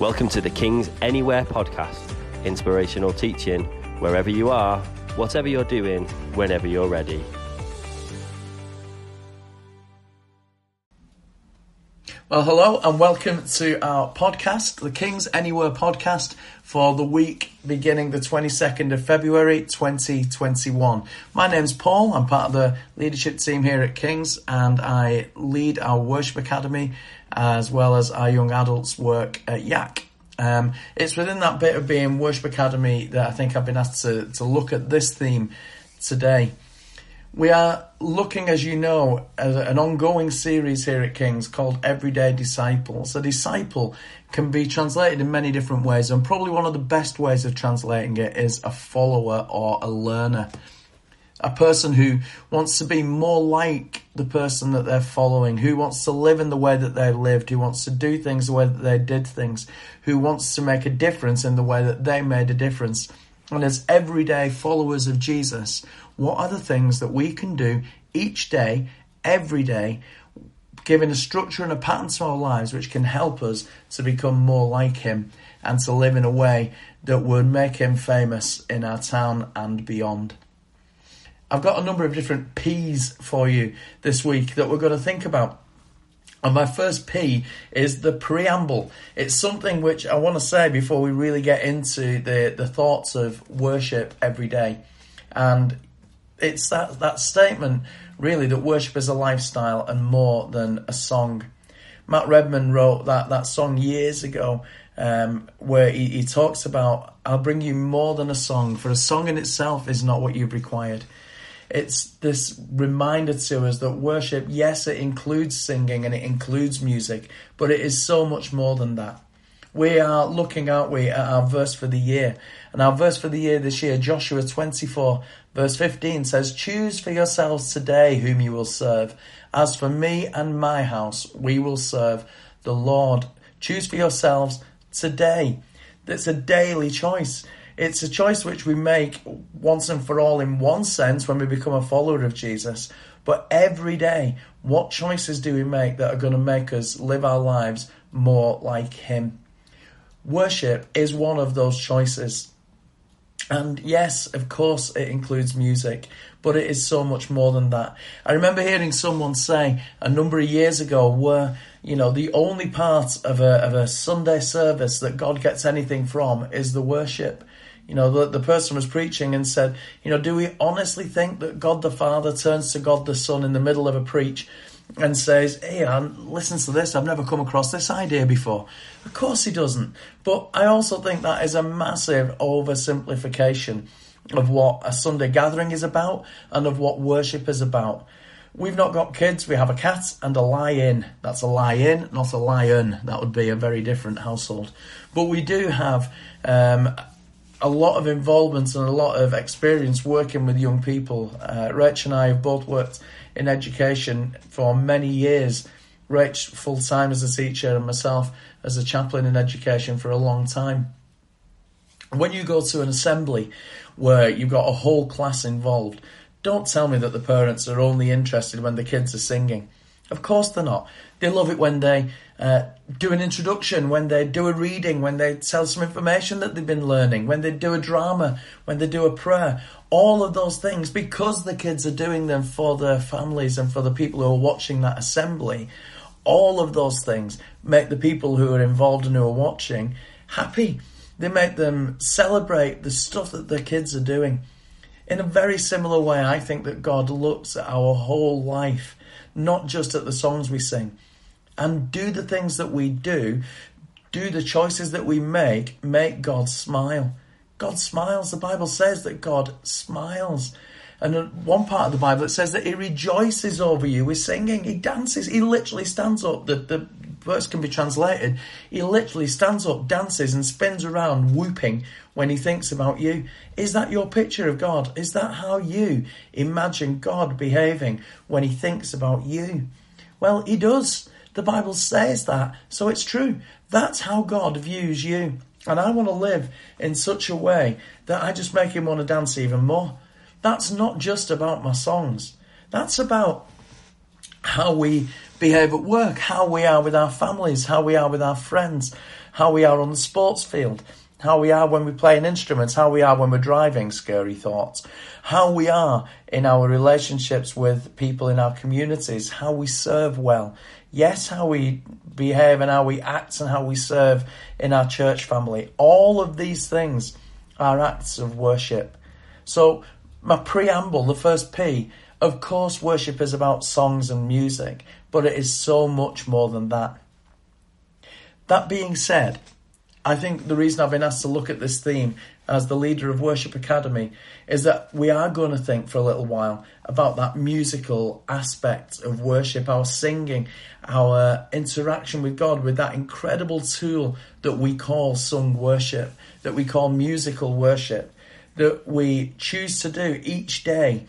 Welcome to the King's Anywhere podcast, inspirational teaching wherever you are, whatever you're doing, whenever you're ready. Well, hello and welcome to our podcast, the King's Anywhere podcast for the week beginning the 22nd of February 2021. My name's Paul. I'm part of the leadership team here at King's and I lead our worship academy as well as our young adults work at Yak. Um, it's within that bit of being worship academy that I think I've been asked to, to look at this theme today. We are looking, as you know, at an ongoing series here at King's called Everyday Disciples. A disciple can be translated in many different ways, and probably one of the best ways of translating it is a follower or a learner. A person who wants to be more like the person that they're following, who wants to live in the way that they lived, who wants to do things the way that they did things, who wants to make a difference in the way that they made a difference. And as everyday followers of Jesus, what are the things that we can do each day, every day, giving a structure and a pattern to our lives which can help us to become more like Him and to live in a way that would make Him famous in our town and beyond. I've got a number of different P's for you this week that we're going to think about. And my first P is the preamble. It's something which I want to say before we really get into the, the thoughts of worship every day. And it's that, that statement, really, that worship is a lifestyle and more than a song. Matt Redman wrote that, that song years ago um, where he, he talks about, I'll bring you more than a song, for a song in itself is not what you've required. It's this reminder to us that worship, yes, it includes singing and it includes music, but it is so much more than that. We are looking, aren't we, at our verse for the year. And our verse for the year this year, Joshua 24, verse 15 says, Choose for yourselves today whom you will serve. As for me and my house, we will serve the Lord. Choose for yourselves today. That's a daily choice. It's a choice which we make once and for all in one sense when we become a follower of Jesus. But every day, what choices do we make that are going to make us live our lives more like Him? Worship is one of those choices. And yes, of course, it includes music, but it is so much more than that. I remember hearing someone say a number of years ago where, you know, the only part of a, of a Sunday service that God gets anything from is the worship. You know, the, the person was preaching and said, you know, do we honestly think that God the Father turns to God the Son in the middle of a preach and says, Hey, Anne, listen to this. I've never come across this idea before. Of course he doesn't. But I also think that is a massive oversimplification of what a Sunday gathering is about and of what worship is about. We've not got kids, we have a cat and a lion. That's a lion, not a lion. That would be a very different household. But we do have um, a lot of involvement and a lot of experience working with young people. Uh, Rach and I have both worked in education for many years. Rach full time as a teacher and myself as a chaplain in education for a long time. When you go to an assembly where you've got a whole class involved, don't tell me that the parents are only interested when the kids are singing. Of course they're not. They love it when they uh, do an introduction, when they do a reading, when they tell some information that they've been learning, when they do a drama, when they do a prayer. All of those things, because the kids are doing them for their families and for the people who are watching that assembly, all of those things make the people who are involved and who are watching happy. They make them celebrate the stuff that their kids are doing. In a very similar way, I think that God looks at our whole life, not just at the songs we sing and do the things that we do, do the choices that we make, make God smile. God smiles. The Bible says that God smiles. And one part of the Bible it says that he rejoices over you with singing. He dances. He literally stands up. The, the verse can be translated. He literally stands up, dances, and spins around whooping when he thinks about you. Is that your picture of God? Is that how you imagine God behaving when he thinks about you? Well, he does. The Bible says that, so it's true. That's how God views you. And I want to live in such a way that I just make him want to dance even more. That's not just about my songs. That's about how we behave at work, how we are with our families, how we are with our friends, how we are on the sports field, how we are when we play an instrument, how we are when we're driving, scary thoughts, how we are in our relationships with people in our communities, how we serve well. Yes, how we behave and how we act and how we serve in our church family. All of these things are acts of worship. So, my preamble, the first P, of course, worship is about songs and music, but it is so much more than that. That being said, I think the reason I've been asked to look at this theme as the leader of Worship Academy is that we are going to think for a little while about that musical aspect of worship, our singing, our interaction with God, with that incredible tool that we call sung worship, that we call musical worship, that we choose to do each day,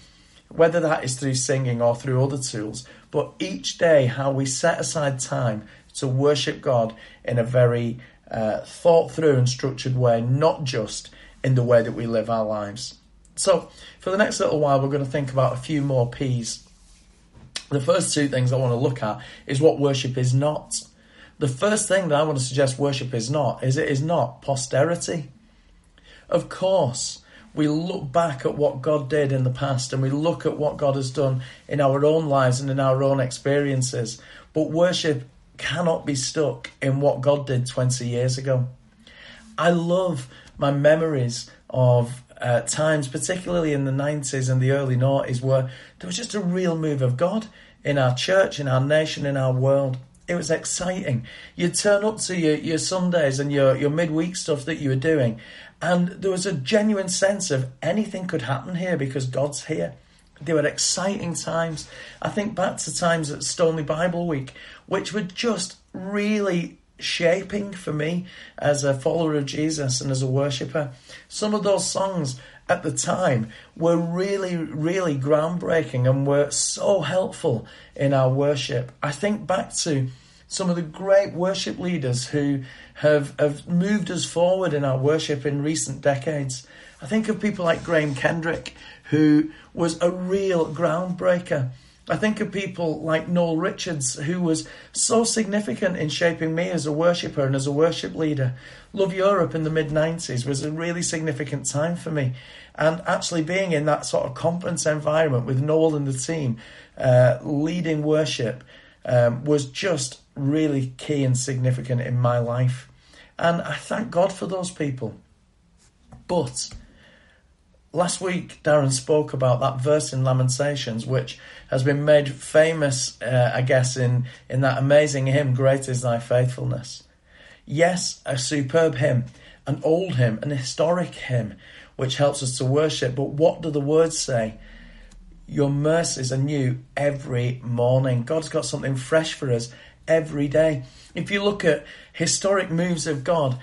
whether that is through singing or through other tools, but each day how we set aside time to worship God in a very uh, thought through and structured way, not just in the way that we live our lives. So, for the next little while, we're going to think about a few more P's. The first two things I want to look at is what worship is not. The first thing that I want to suggest worship is not is it is not posterity. Of course, we look back at what God did in the past and we look at what God has done in our own lives and in our own experiences. But worship cannot be stuck in what God did 20 years ago. I love my memories of uh, times, particularly in the 90s and the early noughties, where there was just a real move of God in our church, in our nation, in our world. It was exciting. You'd turn up to your, your Sundays and your, your midweek stuff that you were doing, and there was a genuine sense of anything could happen here because God's here. They were exciting times. I think back to times at Stoneleigh Bible Week, which were just really shaping for me as a follower of Jesus and as a worshipper. Some of those songs at the time were really, really groundbreaking and were so helpful in our worship. I think back to some of the great worship leaders who have, have moved us forward in our worship in recent decades. I think of people like Graham Kendrick, who was a real groundbreaker. I think of people like Noel Richards, who was so significant in shaping me as a worshipper and as a worship leader. Love Europe in the mid 90s was a really significant time for me. And actually being in that sort of conference environment with Noel and the team uh, leading worship um, was just really key and significant in my life. And I thank God for those people. But last week Darren spoke about that verse in Lamentations, which has been made famous, uh, I guess, in, in that amazing hymn, Great is Thy Faithfulness. Yes, a superb hymn, an old hymn, an historic hymn, which helps us to worship. But what do the words say? Your mercies are new every morning. God's got something fresh for us every day. If you look at historic moves of God,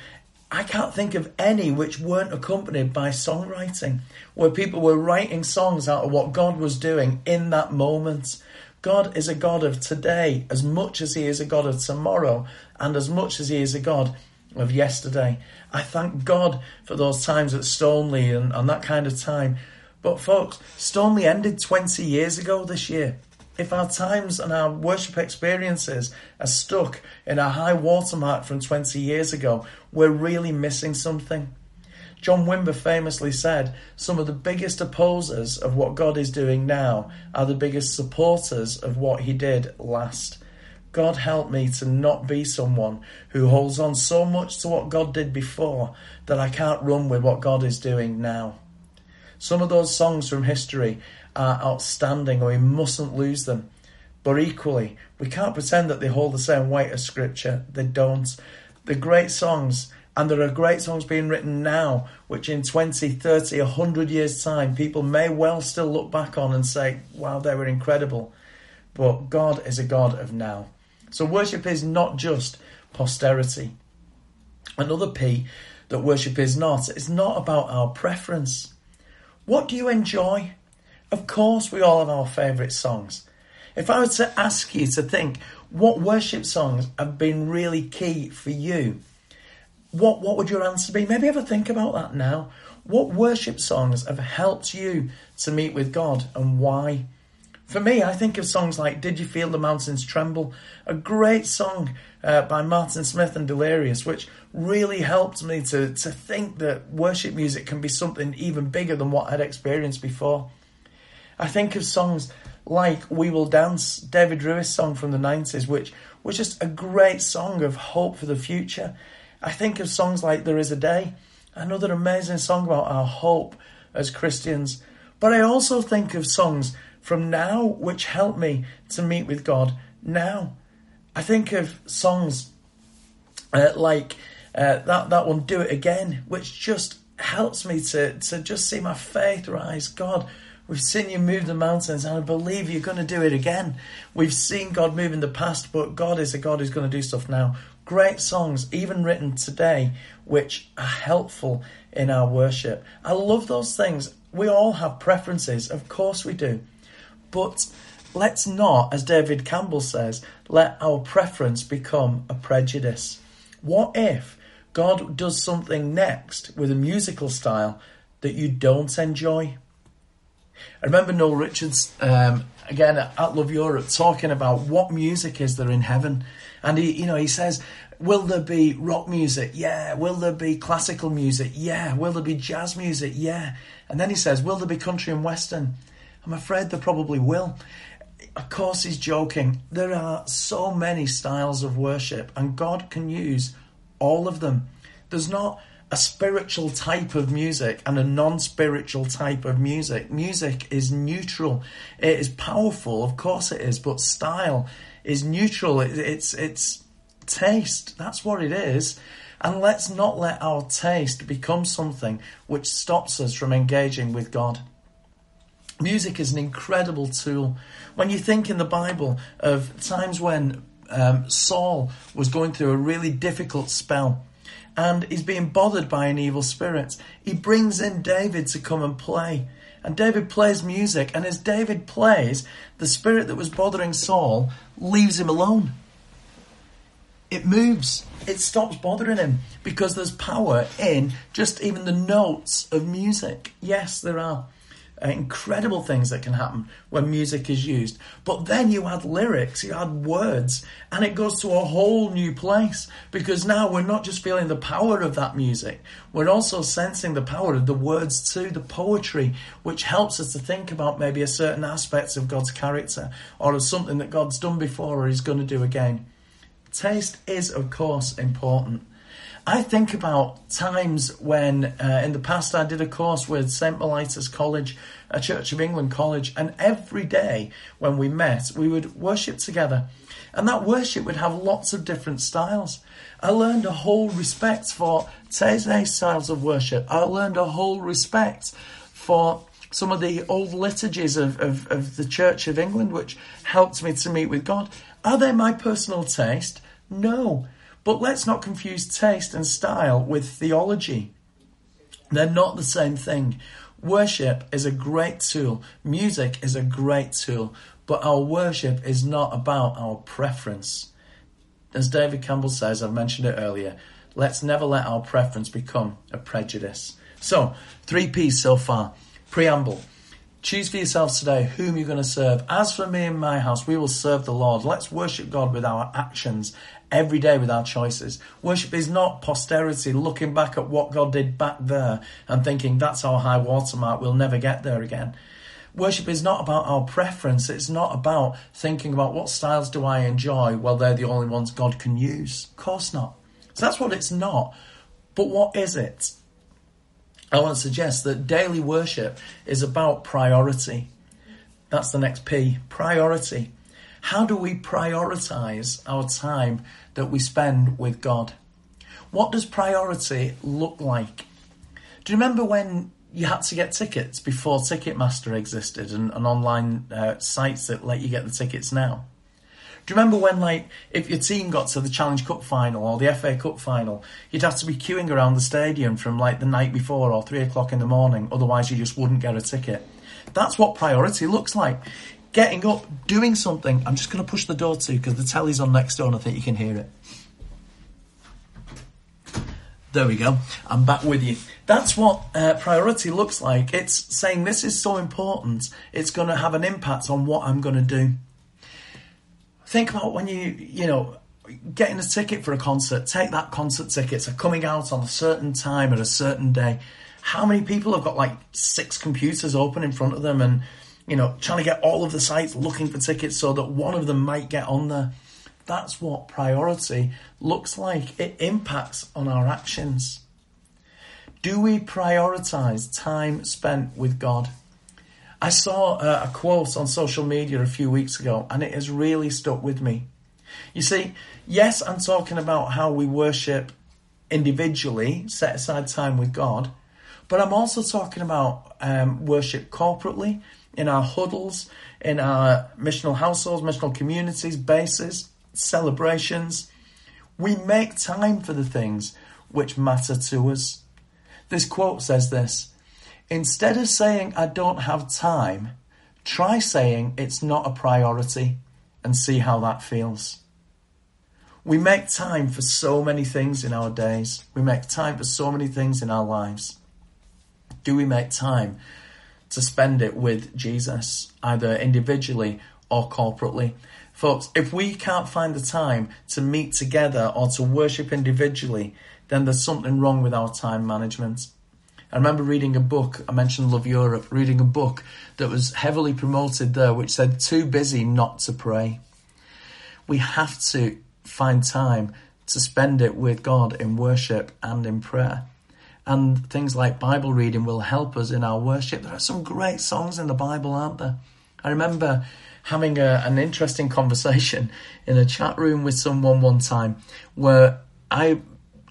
I can't think of any which weren't accompanied by songwriting, where people were writing songs out of what God was doing in that moment. God is a God of today as much as He is a God of tomorrow, and as much as He is a God of yesterday. I thank God for those times at Stoneleigh and, and that kind of time. But, folks, Stoneleigh ended 20 years ago this year if our times and our worship experiences are stuck in a high watermark from 20 years ago, we're really missing something. John Wimber famously said, Some of the biggest opposers of what God is doing now are the biggest supporters of what He did last. God help me to not be someone who holds on so much to what God did before that I can't run with what God is doing now. Some of those songs from history are outstanding and we mustn't lose them. But equally, we can't pretend that they hold the same weight as Scripture. They don't. They're great songs, and there are great songs being written now, which in 20, 30, 100 years' time, people may well still look back on and say, wow, they were incredible. But God is a God of now. So worship is not just posterity. Another P that worship is not, it's not about our preference. What do you enjoy? Of course, we all have our favourite songs. If I were to ask you to think what worship songs have been really key for you, what, what would your answer be? Maybe ever think about that now. What worship songs have helped you to meet with God and why? For me, I think of songs like Did You Feel the Mountains Tremble? A great song uh, by Martin Smith and Delirious, which really helped me to, to think that worship music can be something even bigger than what I'd experienced before. I think of songs like We Will Dance, David Ruis song from the 90s, which was just a great song of hope for the future. I think of songs like There Is a Day, another amazing song about our hope as Christians. But I also think of songs from now which help me to meet with God now. I think of songs uh, like uh, that that one, "Do It Again," which just helps me to to just see my faith rise. God, we've seen you move the mountains, and I believe you're going to do it again. We've seen God move in the past, but God is a God who's going to do stuff now. Great songs, even written today, which are helpful in our worship. I love those things. We all have preferences, of course we do. But let's not, as David Campbell says, let our preference become a prejudice. What if God does something next with a musical style that you don't enjoy? I remember Noel Richards, um, again at Love Europe, talking about what music is there in heaven. And he, you know, he says, will there be rock music? Yeah. Will there be classical music? Yeah. Will there be jazz music? Yeah. And then he says, will there be country and western? I'm afraid there probably will. Of course, he's joking. There are so many styles of worship, and God can use all of them. There's not a spiritual type of music and a non spiritual type of music. Music is neutral. It is powerful, of course it is, but style is neutral. it's, it's taste. That's what it is. And let's not let our taste become something which stops us from engaging with God. Music is an incredible tool. When you think in the Bible of times when um, Saul was going through a really difficult spell and he's being bothered by an evil spirit, he brings in David to come and play. And David plays music, and as David plays, the spirit that was bothering Saul leaves him alone. It moves. It stops bothering him because there's power in just even the notes of music. Yes, there are. Incredible things that can happen when music is used. But then you add lyrics, you add words, and it goes to a whole new place because now we're not just feeling the power of that music, we're also sensing the power of the words too, the poetry, which helps us to think about maybe a certain aspects of God's character or of something that God's done before or is going to do again. Taste is, of course, important. I think about times when uh, in the past I did a course with St. Mellitus College, a Church of England college, and every day when we met, we would worship together. And that worship would have lots of different styles. I learned a whole respect for Taizé styles of worship. I learned a whole respect for some of the old liturgies of, of, of the Church of England, which helped me to meet with God. Are they my personal taste? No. But let's not confuse taste and style with theology. They're not the same thing. Worship is a great tool, music is a great tool, but our worship is not about our preference. As David Campbell says, I've mentioned it earlier, let's never let our preference become a prejudice. So, three P's so far. Preamble. Choose for yourselves today whom you're going to serve. As for me and my house, we will serve the Lord. Let's worship God with our actions every day with our choices. Worship is not posterity looking back at what God did back there and thinking that's our high watermark, we'll never get there again. Worship is not about our preference. It's not about thinking about what styles do I enjoy. Well, they're the only ones God can use. Of course not. So that's what it's not. But what is it? I want to suggest that daily worship is about priority. That's the next P priority. How do we prioritize our time that we spend with God? What does priority look like? Do you remember when you had to get tickets before Ticketmaster existed and, and online uh, sites that let you get the tickets now? Do you remember when, like, if your team got to the Challenge Cup final or the FA Cup final, you'd have to be queuing around the stadium from like the night before or three o'clock in the morning, otherwise you just wouldn't get a ticket. That's what priority looks like. Getting up, doing something. I'm just going to push the door to because the telly's on next door and I think you can hear it. There we go. I'm back with you. That's what uh, priority looks like. It's saying this is so important, it's going to have an impact on what I'm going to do. Think about when you, you know, getting a ticket for a concert, take that concert ticket, so coming out on a certain time at a certain day. How many people have got like six computers open in front of them and, you know, trying to get all of the sites looking for tickets so that one of them might get on there? That's what priority looks like. It impacts on our actions. Do we prioritize time spent with God? I saw a quote on social media a few weeks ago and it has really stuck with me. You see, yes, I'm talking about how we worship individually, set aside time with God, but I'm also talking about um, worship corporately in our huddles, in our missional households, missional communities, bases celebrations. We make time for the things which matter to us. This quote says this Instead of saying, I don't have time, try saying it's not a priority and see how that feels. We make time for so many things in our days. We make time for so many things in our lives. Do we make time to spend it with Jesus, either individually or corporately? Folks, if we can't find the time to meet together or to worship individually, then there's something wrong with our time management. I remember reading a book, I mentioned Love Europe, reading a book that was heavily promoted there, which said, Too busy not to pray. We have to find time to spend it with God in worship and in prayer. And things like Bible reading will help us in our worship. There are some great songs in the Bible, aren't there? I remember having a, an interesting conversation in a chat room with someone one time where I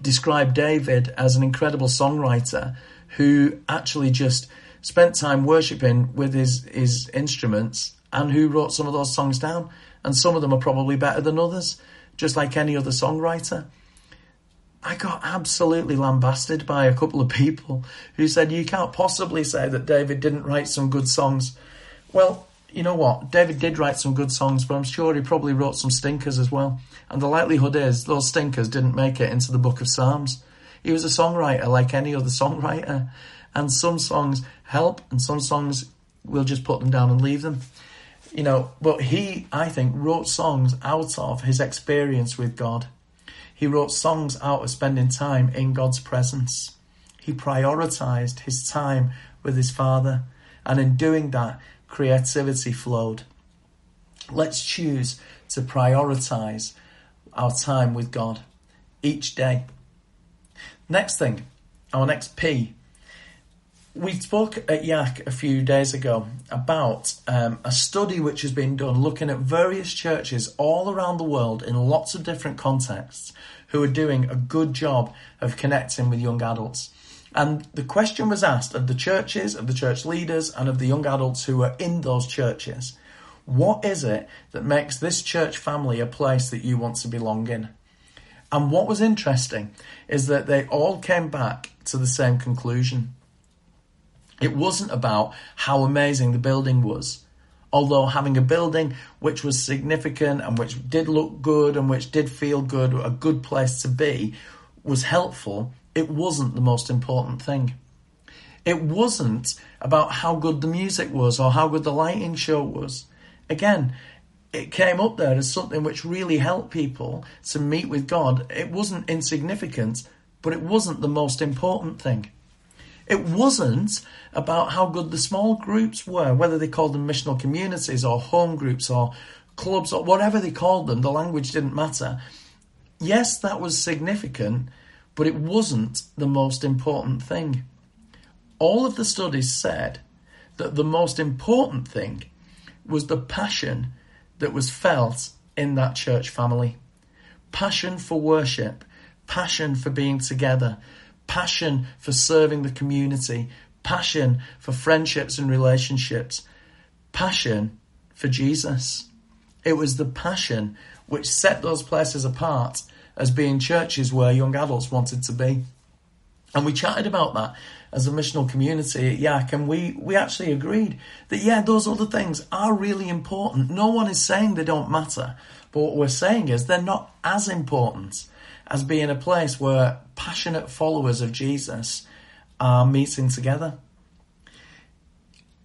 described David as an incredible songwriter who actually just spent time worshipping with his, his instruments and who wrote some of those songs down. And some of them are probably better than others, just like any other songwriter. I got absolutely lambasted by a couple of people who said, You can't possibly say that David didn't write some good songs. Well, you know what? David did write some good songs, but I'm sure he probably wrote some stinkers as well. And the likelihood is those stinkers didn't make it into the book of Psalms. He was a songwriter like any other songwriter. And some songs help, and some songs we'll just put them down and leave them. You know, but he, I think, wrote songs out of his experience with God. He wrote songs out of spending time in God's presence. He prioritized his time with his Father. And in doing that, creativity flowed. Let's choose to prioritize our time with God each day. Next thing, our next P. We spoke at Yak a few days ago about um, a study which has been done looking at various churches all around the world in lots of different contexts who are doing a good job of connecting with young adults. And the question was asked of the churches, of the church leaders, and of the young adults who are in those churches what is it that makes this church family a place that you want to belong in? And what was interesting is that they all came back to the same conclusion. It wasn't about how amazing the building was, although having a building which was significant and which did look good and which did feel good, a good place to be, was helpful it wasn't the most important thing. It wasn't about how good the music was or how good the lighting show was. Again, it came up there as something which really helped people to meet with God. It wasn't insignificant, but it wasn't the most important thing. It wasn't about how good the small groups were, whether they called them missional communities or home groups or clubs or whatever they called them, the language didn't matter. Yes, that was significant, but it wasn't the most important thing. All of the studies said that the most important thing was the passion that was felt in that church family. Passion for worship, passion for being together, passion for serving the community, passion for friendships and relationships, passion for Jesus. It was the passion which set those places apart as being churches where young adults wanted to be. And we chatted about that as a missional community at Yak, and we, we actually agreed that, yeah, those other things are really important. No one is saying they don't matter, but what we're saying is they're not as important as being a place where passionate followers of Jesus are meeting together.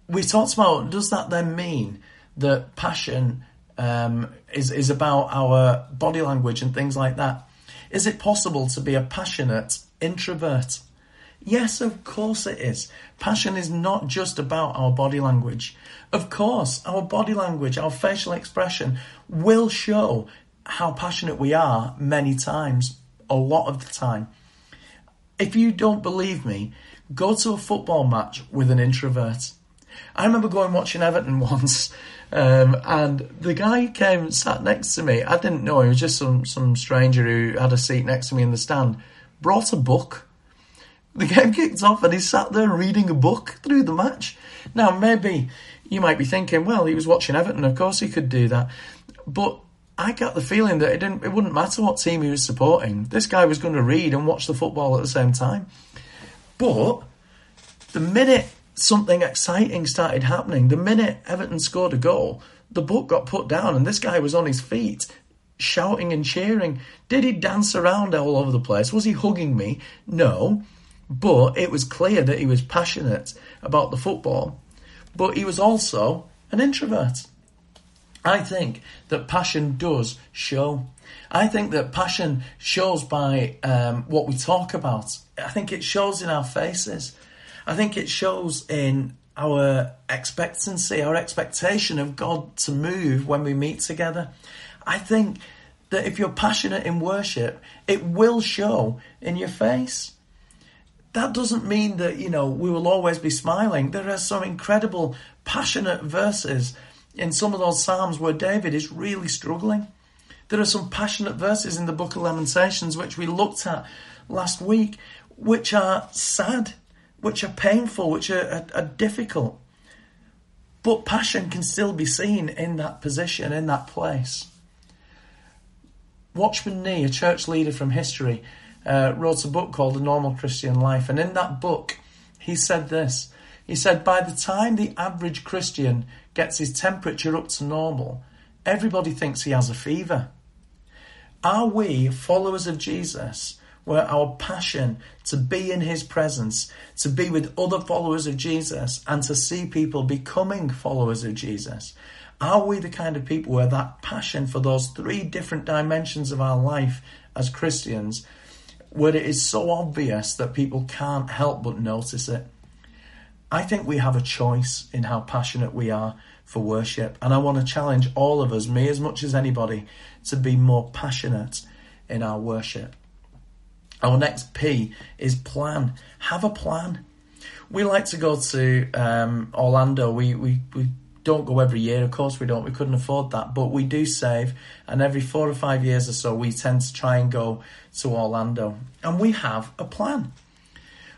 We talked about does that then mean that passion um, is is about our body language and things like that? Is it possible to be a passionate introvert? Yes, of course it is. Passion is not just about our body language. Of course, our body language, our facial expression will show how passionate we are many times, a lot of the time. If you don't believe me, go to a football match with an introvert. I remember going watching Everton once, um, and the guy came and sat next to me. I didn't know he was just some some stranger who had a seat next to me in the stand. Brought a book the game kicked off and he sat there reading a book through the match. Now, maybe you might be thinking, well, he was watching Everton, of course he could do that. But I got the feeling that it didn't it wouldn't matter what team he was supporting. This guy was going to read and watch the football at the same time. But the minute something exciting started happening, the minute Everton scored a goal, the book got put down and this guy was on his feet shouting and cheering. Did he dance around all over the place? Was he hugging me? No. But it was clear that he was passionate about the football, but he was also an introvert. I think that passion does show. I think that passion shows by um, what we talk about. I think it shows in our faces. I think it shows in our expectancy, our expectation of God to move when we meet together. I think that if you're passionate in worship, it will show in your face that doesn't mean that, you know, we will always be smiling. There are some incredible, passionate verses in some of those Psalms where David is really struggling. There are some passionate verses in the book of Lamentations, which we looked at last week, which are sad, which are painful, which are, are, are difficult. But passion can still be seen in that position, in that place. Watchman Nee, a church leader from history, uh, wrote a book called A Normal Christian Life. And in that book, he said this. He said, by the time the average Christian gets his temperature up to normal, everybody thinks he has a fever. Are we followers of Jesus where our passion to be in his presence, to be with other followers of Jesus, and to see people becoming followers of Jesus? Are we the kind of people where that passion for those three different dimensions of our life as Christians where it is so obvious that people can't help but notice it. I think we have a choice in how passionate we are for worship, and I want to challenge all of us, me as much as anybody, to be more passionate in our worship. Our next P is plan. Have a plan. We like to go to um, Orlando. We, we, we don't go every year, of course we don't, we couldn't afford that, but we do save, and every four or five years or so, we tend to try and go to Orlando, and we have a plan.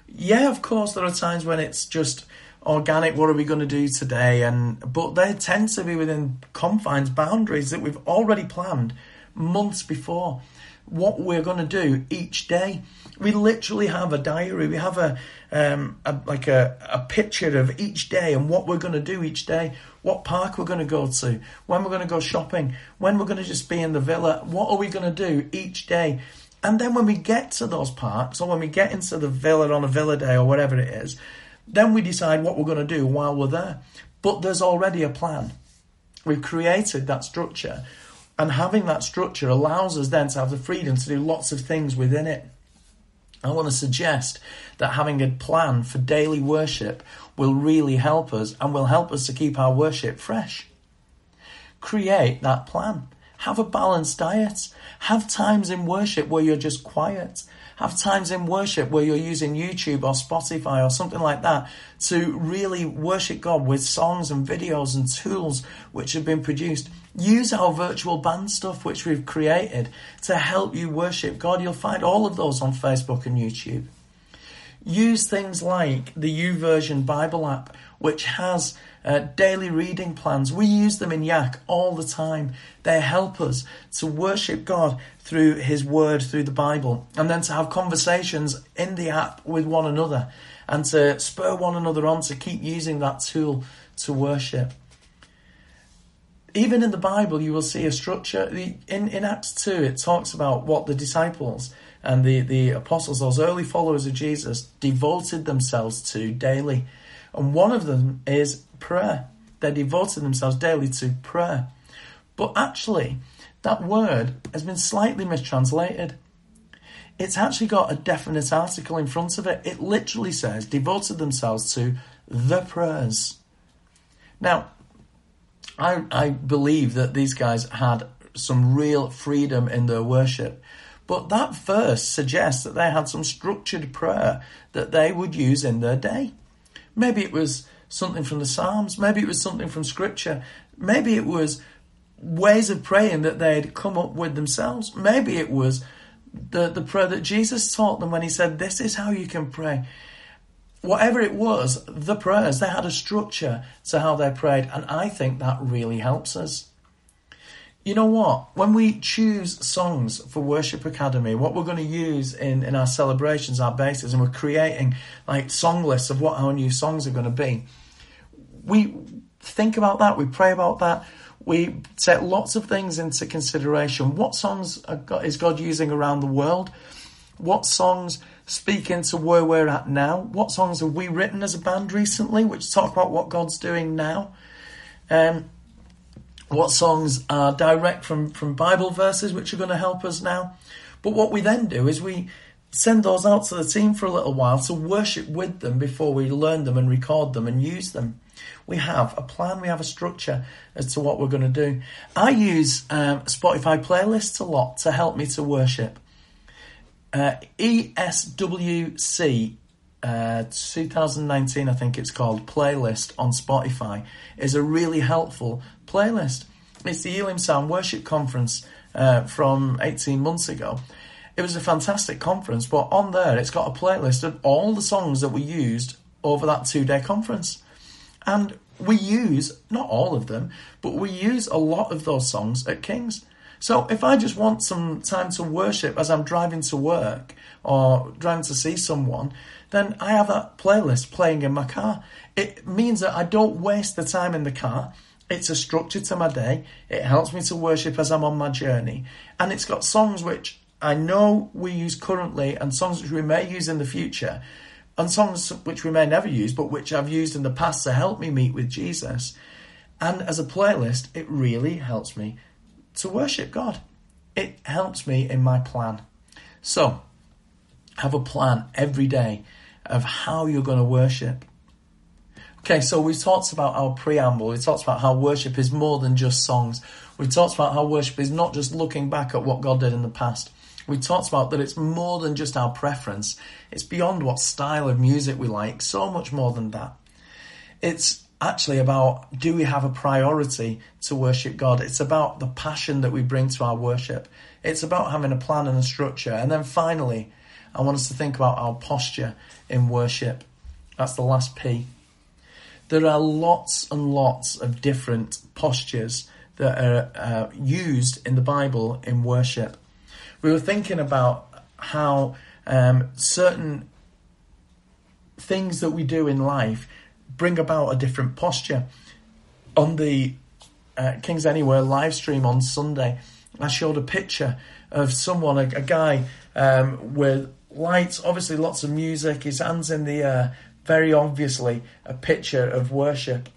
Yeah, of course, there are times when it's just organic, what are we going to do today, and but they tend to be within confines, boundaries that we've already planned months before what we're going to do each day. We literally have a diary. We have a, um, a like a, a picture of each day and what we're going to do each day. What park we're going to go to. When we're going to go shopping. When we're going to just be in the villa. What are we going to do each day? And then when we get to those parks or when we get into the villa on a villa day or whatever it is, then we decide what we're going to do while we're there. But there's already a plan. We've created that structure and having that structure allows us then to have the freedom to do lots of things within it. I want to suggest that having a plan for daily worship will really help us and will help us to keep our worship fresh. Create that plan. Have a balanced diet. Have times in worship where you're just quiet. Have times in worship where you're using YouTube or Spotify or something like that to really worship God with songs and videos and tools which have been produced. Use our virtual band stuff which we've created to help you worship God. You'll find all of those on Facebook and YouTube. Use things like the YouVersion Bible app, which has uh, daily reading plans. We use them in Yak all the time. They help us to worship God through His Word, through the Bible, and then to have conversations in the app with one another and to spur one another on to keep using that tool to worship. even in the Bible, you will see a structure. In, in Acts 2, it talks about what the disciples and the, the apostles, those early followers of Jesus, devoted themselves to daily. And one of them is prayer. They devoted themselves daily to prayer. But actually, that word has been slightly mistranslated. It's actually got a definite article in front of it. It literally says devoted themselves to the prayers. Now, I, I believe that these guys had some real freedom in their worship. But that verse suggests that they had some structured prayer that they would use in their day. Maybe it was something from the Psalms, maybe it was something from Scripture, maybe it was ways of praying that they had come up with themselves, maybe it was the, the prayer that Jesus taught them when he said, This is how you can pray whatever it was, the prayers, they had a structure to how they prayed, and I think that really helps us. You know what? When we choose songs for Worship Academy, what we're going to use in, in our celebrations, our bases, and we're creating like song lists of what our new songs are going to be, we think about that, we pray about that, we take lots of things into consideration. What songs is God using around the world? What songs speak into where we're at now? What songs have we written as a band recently which talk about what God's doing now? Um, what songs are direct from, from Bible verses which are going to help us now? But what we then do is we send those out to the team for a little while to worship with them before we learn them and record them and use them. We have a plan, we have a structure as to what we're going to do. I use um, Spotify playlists a lot to help me to worship. Uh, ESWC uh, 2019, I think it's called, playlist on Spotify is a really helpful playlist. It's the Elim Sound Worship Conference uh, from 18 months ago. It was a fantastic conference, but on there it's got a playlist of all the songs that we used over that two day conference. And we use, not all of them, but we use a lot of those songs at King's. So if I just want some time to worship as I'm driving to work or driving to see someone, then I have that playlist playing in my car. It means that I don't waste the time in the car. It's a structure to my day. It helps me to worship as I'm on my journey. And it's got songs which I know we use currently and songs which we may use in the future and songs which we may never use but which I've used in the past to help me meet with Jesus. And as a playlist, it really helps me to worship God. It helps me in my plan. So, have a plan every day of how you're going to worship. Okay, so we talked about our preamble. We talked about how worship is more than just songs. We talked about how worship is not just looking back at what God did in the past. We talked about that it's more than just our preference. It's beyond what style of music we like, so much more than that. It's actually about do we have a priority to worship God? It's about the passion that we bring to our worship. It's about having a plan and a structure. And then finally, I want us to think about our posture in worship. That's the last P. There are lots and lots of different postures that are uh, used in the Bible in worship. We were thinking about how um, certain things that we do in life bring about a different posture. On the uh, Kings Anywhere live stream on Sunday, I showed a picture of someone, a, a guy um, with lights, obviously lots of music, his hands in the air, very obviously a picture of worship.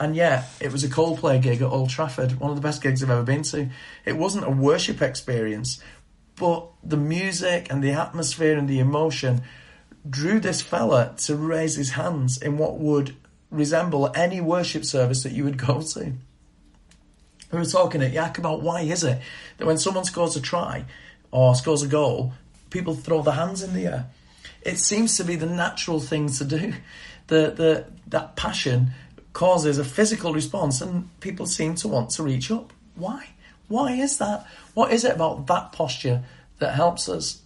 And yet, it was a Coldplay gig at Old Trafford, one of the best gigs I've ever been to. It wasn't a worship experience, but the music and the atmosphere and the emotion drew this fella to raise his hands in what would resemble any worship service that you would go to. We were talking at Yak about why is it that when someone scores a try or scores a goal, people throw their hands in the air. It seems to be the natural thing to do. The, the, that passion causes a physical response and people seem to want to reach up. Why? Why is that? What is it about that posture that helps us?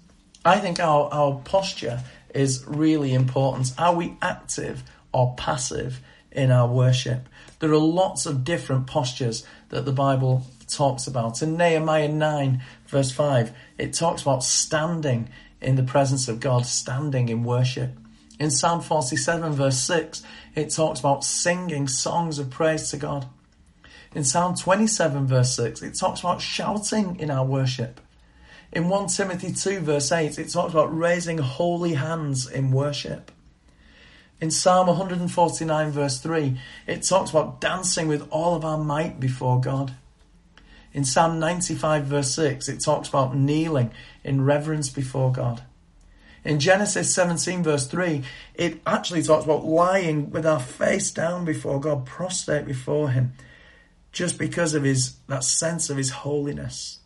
I think our, our posture is really important. Are we active or passive in our worship? There are lots of different postures that the Bible talks about. In Nehemiah 9, verse 5, it talks about standing in the presence of God, standing in worship. In Psalm 47, verse 6, it talks about singing songs of praise to God. In Psalm 27, verse 6, it talks about shouting in our worship. In 1 Timothy 2, verse 8, it talks about raising holy hands in worship. In Psalm 149, verse 3, it talks about dancing with all of our might before God. In Psalm 95, verse 6, it talks about kneeling in reverence before God. In Genesis 17, verse 3, it actually talks about lying with our face down before God, prostrate before Him, just because of His that sense of His holiness.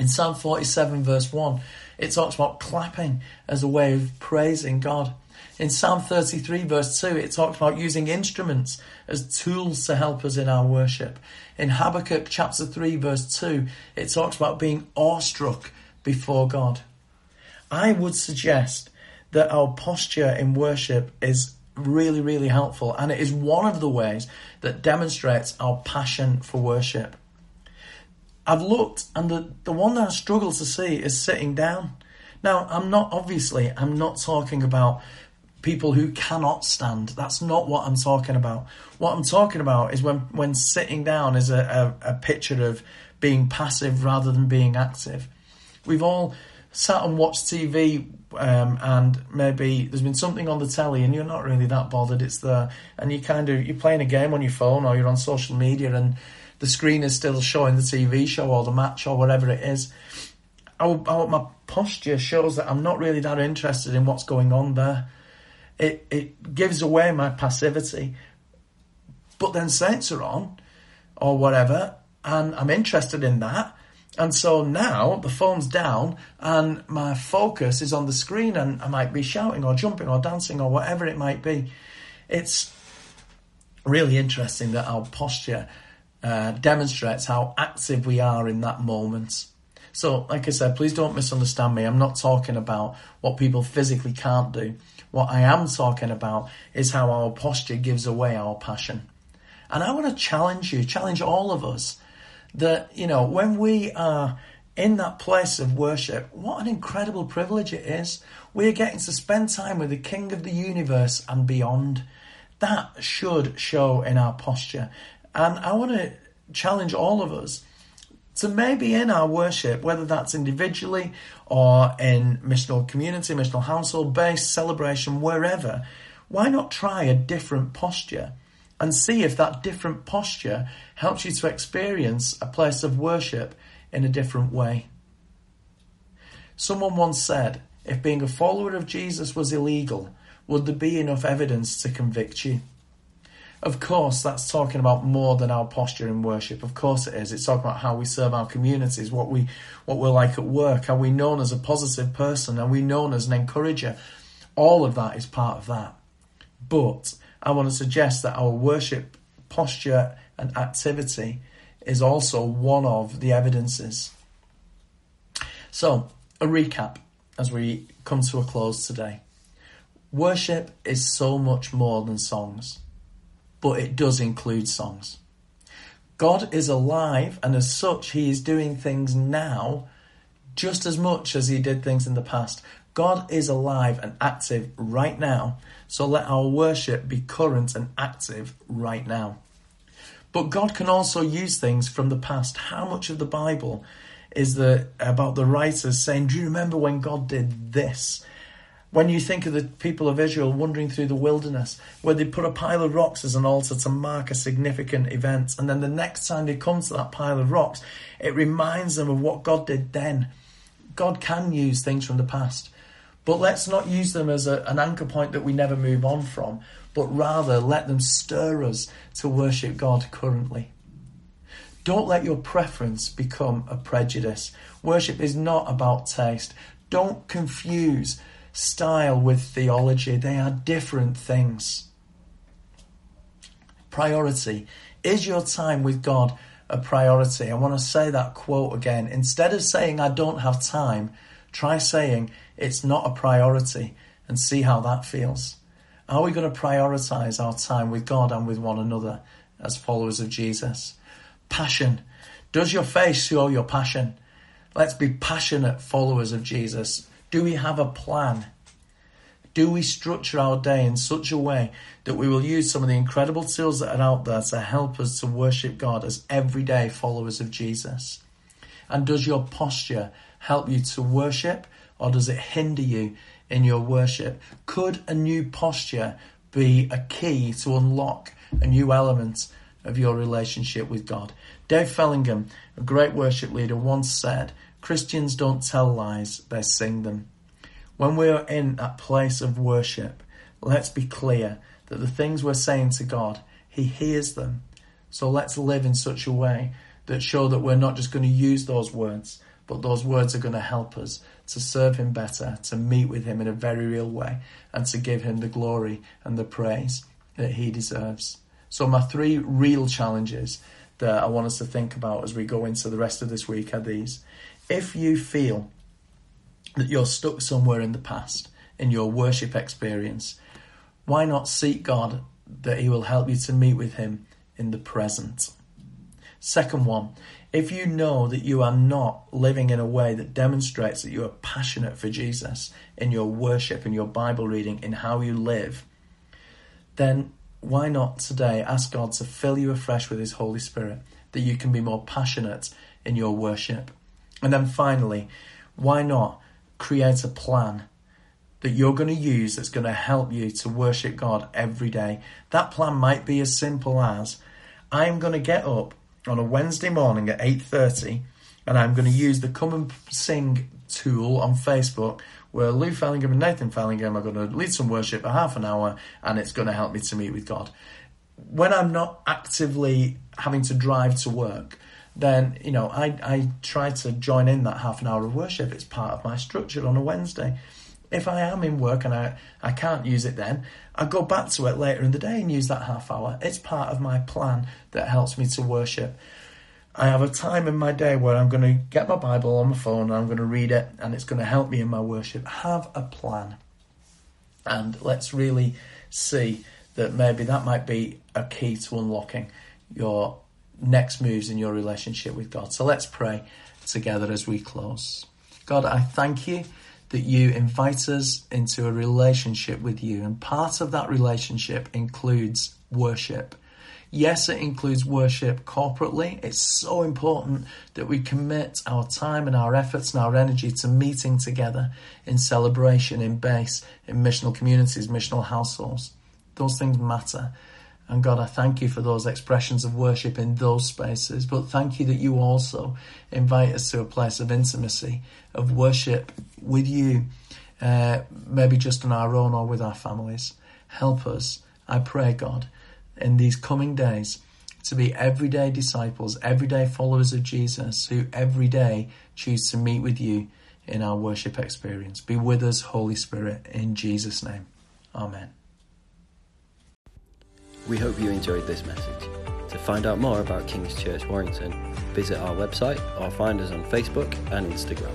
In Psalm 47, verse 1, it talks about clapping as a way of praising God. In Psalm 33, verse 2, it talks about using instruments as tools to help us in our worship. In Habakkuk chapter 3, verse 2, it talks about being awestruck before God. I would suggest that our posture in worship is really, really helpful, and it is one of the ways that demonstrates our passion for worship. I've looked, and the, the one that I struggle to see is sitting down. Now, I'm not, obviously, I'm not talking about people who cannot stand. That's not what I'm talking about. What I'm talking about is when, when sitting down is a, a, a picture of being passive rather than being active. We've all sat and watched TV um, and maybe there's been something on the telly and you're not really that bothered. It's there, and you kind of you're playing a game on your phone or you're on social media and the screen is still showing the TV show or the match or whatever it is. Our, my posture shows that I'm not really that interested in what's going on there it, it gives away my passivity. But then Saints are on, or whatever, and I'm interested in that. And so now the phone's down and my focus is on the screen and I might be shouting or jumping or dancing or whatever it might be. It's really interesting that our posture uh, demonstrates how active we are in that moment. So, like I said, please don't misunderstand me. I'm not talking about what people physically can't do. What I am talking about is how our posture gives away our passion. And I want to challenge you, challenge all of us, that, you know, when we are in that place of worship, what an incredible privilege it is. We're getting to spend time with the King of the universe and beyond. That should show in our posture. And I want to challenge all of us to maybe in our worship, whether that's individually or in missional community, missional household based celebration, wherever, why not try a different posture and see if that different posture helps you to experience a place of worship in a different way? Someone once said, if being a follower of Jesus was illegal, would there be enough evidence to convict you? Of course, that's talking about more than our posture in worship. Of course, it is. It's talking about how we serve our communities, what we what we're like at work. Are we known as a positive person? Are we known as an encourager? All of that is part of that. But I want to suggest that our worship posture and activity is also one of the evidences. So, a recap as we come to a close today. Worship is so much more than songs but it does include songs. God is alive, and as such, He is doing things now just as much as He did things in the past. God is alive and active right now, so let our worship be current and active right now. But God can also use things from the past. How much of the Bible is the, about the writers saying, Do you remember when God did this? When you think of the people of Israel wandering through the wilderness, where they put a pile of rocks as an altar to mark a significant event, and then the next time they come to that pile of rocks, it reminds them of what God did then. God can use things from the past, but let's not use them as a, an anchor point that we never move on from, but rather let them stir us to worship God currently. Don't let your preference become a prejudice. Worship is not about taste. Don't confuse style with theology. They are different things. Priority. Is your time with God a priority? I want to say that quote again. Instead of saying, I don't have time, try saying, it's not a priority and see how that feels. Are we going to prioritize our time with God and with one another as followers of Jesus? Passion. Does your face show your passion? Let's be passionate followers of Jesus. Do we have a plan? Do we structure our day in such a way that we will use some of the incredible tools that are out there to help us to worship God as everyday followers of Jesus? And does your posture help you to worship or does it hinder you in your worship? Could a new posture be a key to unlock a new element of your relationship with God? Dave Fellingham, a great worship leader, once said, Christians don't tell lies, they sing them. When we're in a place of worship, let's be clear that the things we're saying to God, He hears them. So let's live in such a way that show that we're not just going to use those words, but those words are going to help us to serve Him better, to meet with Him in a very real way, and to give Him the glory and the praise that He deserves. So, my three real challenges that I want us to think about as we go into the rest of this week are these. If you feel that you're stuck somewhere in the past in your worship experience, why not seek God that He will help you to meet with Him in the present? Second one, if you know that you are not living in a way that demonstrates that you are passionate for Jesus in your worship, in your Bible reading, in how you live, then why not today ask God to fill you afresh with His Holy Spirit that you can be more passionate in your worship? And then finally, why not create a plan that you're going to use that's going to help you to worship God every day. That plan might be as simple as I'm going to get up on a Wednesday morning at 8:30 and I'm going to use the come and sing tool on Facebook where Lou Fellingham and Nathan Fellingham are going to lead some worship for half an hour and it's going to help me to meet with God. When I'm not actively having to drive to work, then you know I, I try to join in that half an hour of worship. It's part of my structure on a Wednesday. If I am in work and I, I can't use it then, I go back to it later in the day and use that half hour. It's part of my plan that helps me to worship. I have a time in my day where I'm going to get my Bible on my phone and I'm going to read it and it's going to help me in my worship. Have a plan. And let's really see that maybe that might be a key to unlocking your next moves in your relationship with God. So let's pray together as we close. God, I thank you that you invite us into a relationship with you, and part of that relationship includes worship. Yes, it includes worship corporately. It's so important that we commit our time and our efforts and our energy to meeting together in celebration, in base, in missional communities, missional households. Those things matter. And God, I thank you for those expressions of worship in those spaces. But thank you that you also invite us to a place of intimacy, of worship with you, uh, maybe just on our own or with our families. Help us, I pray, God, in these coming days to be everyday disciples, everyday followers of Jesus who every day choose to meet with you in our worship experience. Be with us, Holy Spirit, in Jesus' name. Amen. We hope you enjoyed this message. To find out more about King's Church Warrington, visit our website or find us on Facebook and Instagram.